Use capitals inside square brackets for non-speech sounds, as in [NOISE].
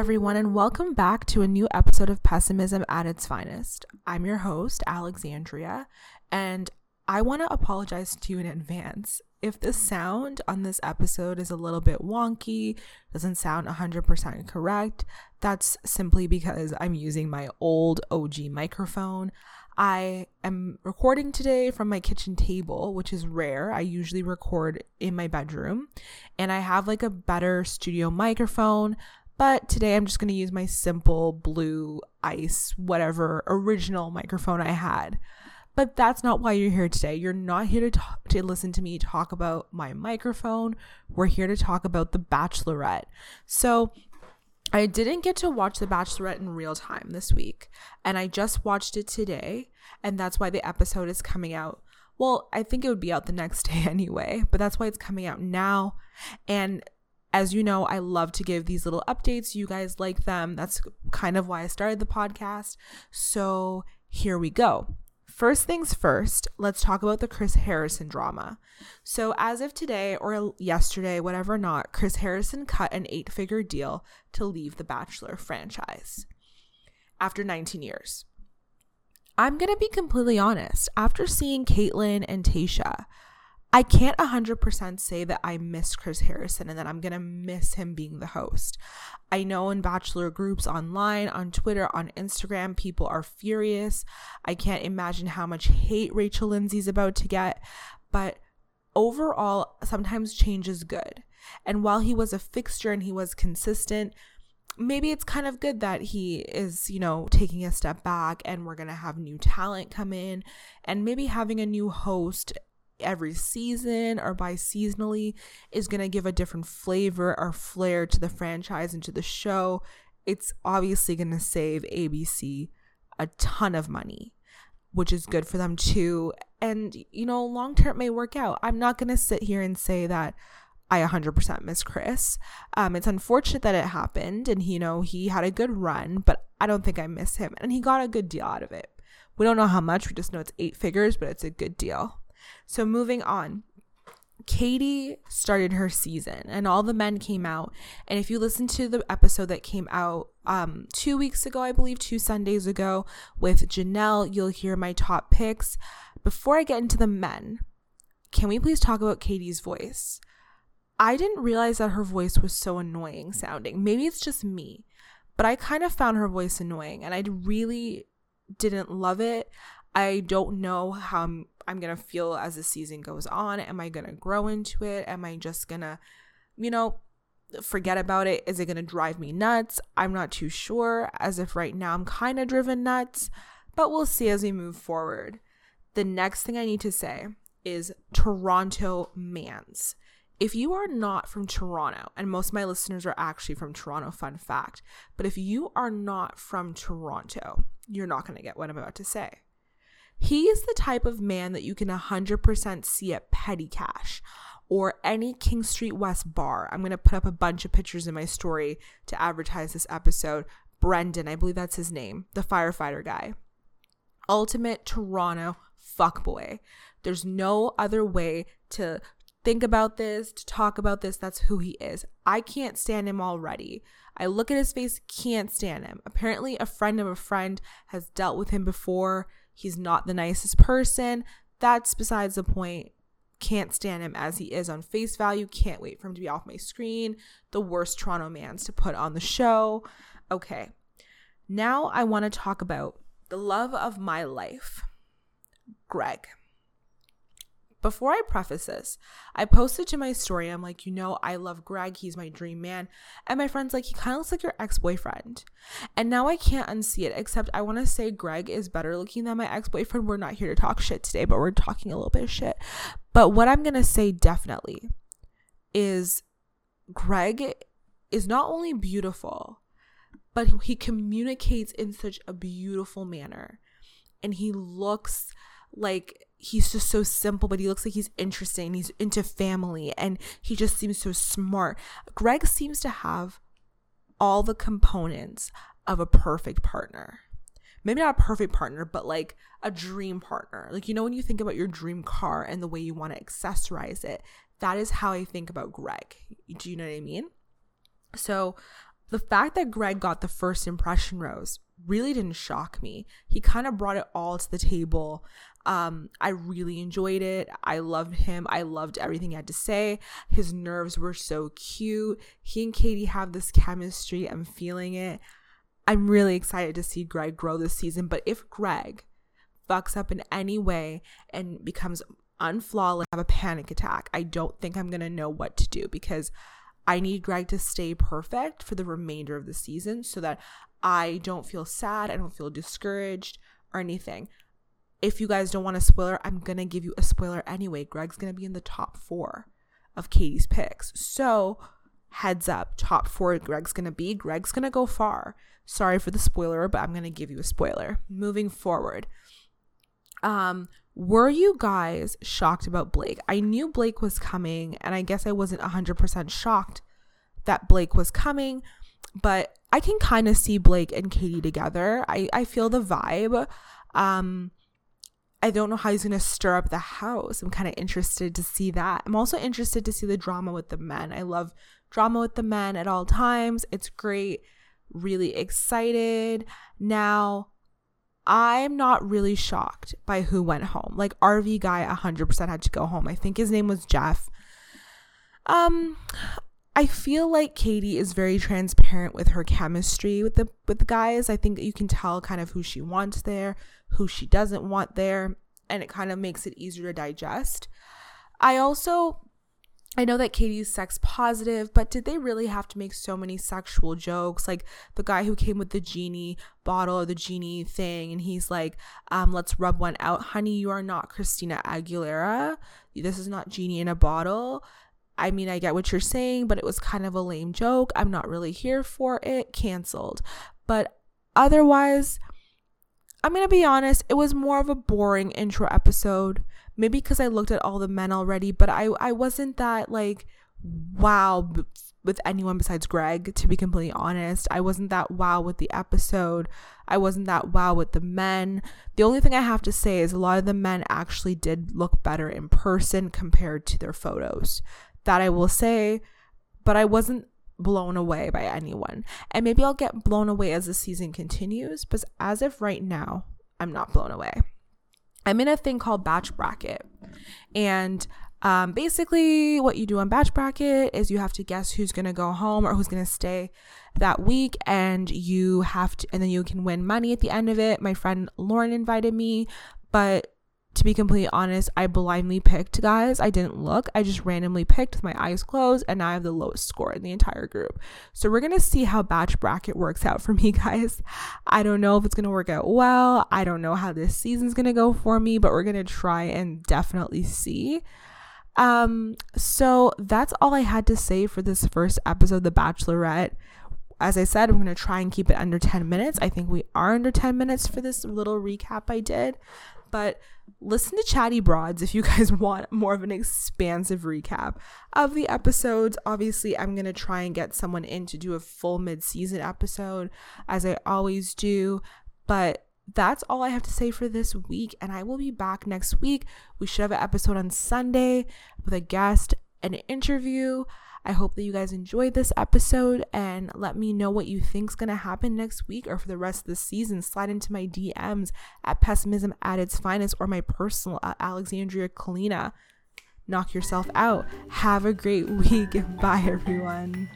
everyone, and welcome back to a new episode of Pessimism at its finest. I'm your host, Alexandria, and I want to apologize to you in advance. If the sound on this episode is a little bit wonky, doesn't sound 100% correct, that's simply because I'm using my old OG microphone. I am recording today from my kitchen table, which is rare. I usually record in my bedroom, and I have like a better studio microphone. But today I'm just going to use my simple blue ice, whatever original microphone I had. But that's not why you're here today. You're not here to talk, to listen to me talk about my microphone. We're here to talk about The Bachelorette. So, I didn't get to watch The Bachelorette in real time this week, and I just watched it today, and that's why the episode is coming out. Well, I think it would be out the next [LAUGHS] day anyway, but that's why it's coming out now. And as you know, I love to give these little updates. You guys like them. That's kind of why I started the podcast. So here we go. First things first, let's talk about the Chris Harrison drama. So, as of today or yesterday, whatever not, Chris Harrison cut an eight figure deal to leave the Bachelor franchise after 19 years. I'm going to be completely honest. After seeing Kaitlyn and Tayshia, I can't 100% say that I miss Chris Harrison and that I'm going to miss him being the host. I know in Bachelor groups online, on Twitter, on Instagram, people are furious. I can't imagine how much hate Rachel Lindsay's about to get. But overall, sometimes change is good. And while he was a fixture and he was consistent, maybe it's kind of good that he is, you know, taking a step back and we're going to have new talent come in and maybe having a new host every season or bi seasonally is going to give a different flavor or flair to the franchise and to the show. It's obviously going to save ABC a ton of money, which is good for them too. And, you know, long term may work out. I'm not going to sit here and say that. I 100% miss Chris. Um, it's unfortunate that it happened, and you know he had a good run, but I don't think I miss him, and he got a good deal out of it. We don't know how much. We just know it's eight figures, but it's a good deal. So moving on. Katie started her season and all the men came out. And if you listen to the episode that came out um, two weeks ago, I believe, two Sundays ago with Janelle, you'll hear my top picks. Before I get into the men, can we please talk about Katie's voice? I didn't realize that her voice was so annoying sounding. Maybe it's just me, but I kind of found her voice annoying and I really didn't love it. I don't know how I'm, going to feel as the season goes on. Am I going to grow into it? Am I just going to, you know, forget about it? Is it going to drive me nuts? I'm not too sure, as if right now I'm kind of driven nuts, but we'll see as we move forward. The next thing I need to say is Toronto Mans. If you are not from Toronto, and most of my listeners are actually from Toronto, fun fact, but if you are not from Toronto, you're not going to get what I'm about to say. He is the type of man that you can 100% see at Petty Cash or any King Street West bar. I'm going to put up a bunch of pictures in my story to advertise this episode. Brendan, I believe that's his name, the firefighter guy. Ultimate Toronto fuckboy. There's no other way to think about this, to talk about this. That's who he is. I can't stand him already. I look at his face, can't stand him. Apparently, a friend of a friend has dealt with him before. He's not the nicest person. That's besides the point. Can't stand him as he is on face value. Can't wait for him to be off my screen. The worst Toronto mans to put on the show. Okay. Now I want to talk about the love of my life, Greg before I preface this, I posted to my story, I'm like, you know, I love Greg. He's my dream man. And my friend's like, he kind of looks like your ex boyfriend. And now I can't unsee it, except I want to say Greg is better looking than my ex boyfriend. We're not here to talk shit today, but we're talking a little bit of shit. But what I'm going to say definitely is Greg is not only beautiful, but he communicates in such a beautiful manner. And he looks like he's just so simple, but he looks like he's interesting. He's into family and he just seems so smart. Greg seems to have all the components of a perfect partner. Maybe not a perfect partner, but like a dream partner. Like, you know, when you think about your dream car and the way you want to accessorize it, that is how I think about Greg. Do you know what I mean? So, the fact that Greg got the first impression rose really didn't shock me. He kind of brought it all to the table. Um, I really enjoyed it. I loved him. I loved everything he had to say. His nerves were so cute. He and Katie have this chemistry. I'm feeling it. I'm really excited to see Greg grow this season. But if Greg fucks up in any way and becomes unflawless, have a panic attack, I don't think I'm going to know what to do because I need Greg to stay perfect for the remainder of the season so that I don't feel sad, I don't feel discouraged or anything. If you guys don't want a spoiler, I'm to give you a spoiler anyway. Greg's to be in the top four of Katie's picks. So, heads up, top four Greg's to be. Greg's to go far. Sorry for the spoiler, but I'm to give you a spoiler. Moving forward. Um, were you guys shocked about Blake? I knew Blake was coming, and I guess I wasn't 100% shocked that Blake was coming, but I can kind of see Blake and Katie together. I, I feel the vibe. Um, I don't know how he's going to stir up the house. I'm kind of interested to see that. I'm also interested to see the drama with the men. I love drama with the men at all times. It's great. Really excited. Now, I'm not really shocked by who went home. Like RV guy 100% had to go home. I think his name was Jeff. Um I feel like Katie is very transparent with her chemistry with the with the guys. I think you can tell kind of who she wants there, who she doesn't want there, and it kind of makes it easier to digest. I also I know that Katie's sex positive, but did they really have to make so many sexual jokes? Like the guy who came with the genie bottle or the genie thing, and he's like, um, let's rub one out. Honey, you are not Christina Aguilera. This is not genie in a bottle. I mean, I get what you're saying, but it was kind of a lame joke. I'm not really here for it. Cancelled. But otherwise, I'm going to be honest, it was more of a boring intro episode. Maybe because I looked at all the men already, but I, I wasn't that like wow with anyone besides Greg, to be completely honest. I wasn't that wow with the episode. I wasn't that wow with the men. The only thing I have to say is a lot of the men actually did look better in person compared to their photos that I will say, but I wasn't blown away by anyone. And maybe I'll get blown away as the season continues, but as of right now, I'm not blown away. I'm in a thing called Bach Bracket. And um, basically, what you do on Bach Bracket is you have to guess who's going to go home or who's going to stay that week. And you have to, and then you can win money at the end of it. My friend Lauren invited me, but to be completely honest, I blindly picked guys. I didn't look. I just randomly picked with my eyes closed, and I have the lowest score in the entire group. So we're gonna see how Bach Bracket works out for me, [LAUGHS] guys. I don't know if it's gonna work out well. I don't know how this season's gonna go for me, but we're gonna try and definitely see. Um, so that's all I had to say for this first episode, of The Bachelorette as I said, I'm going to try and keep it under 10 minutes. I think we are under 10 minutes for this little recap I did. But listen to Chatty Broads if you [LAUGHS] guys want more of an expansive recap of the episodes. Obviously, I'm going to try and get someone in to do a full mid season episode, as I always do. But that's all I have to say for this week. And I will be back next week. We should have an episode on Sunday with a guest, an interview. I hope that you guys enjoyed this episode and let me know what you think's gonna happen next week or for the rest of the season. Slide into my DMs at pessimism at its finest or my personal at Alexandria Kalina. Knock yourself out. Have a great [LAUGHS] week. Bye, everyone.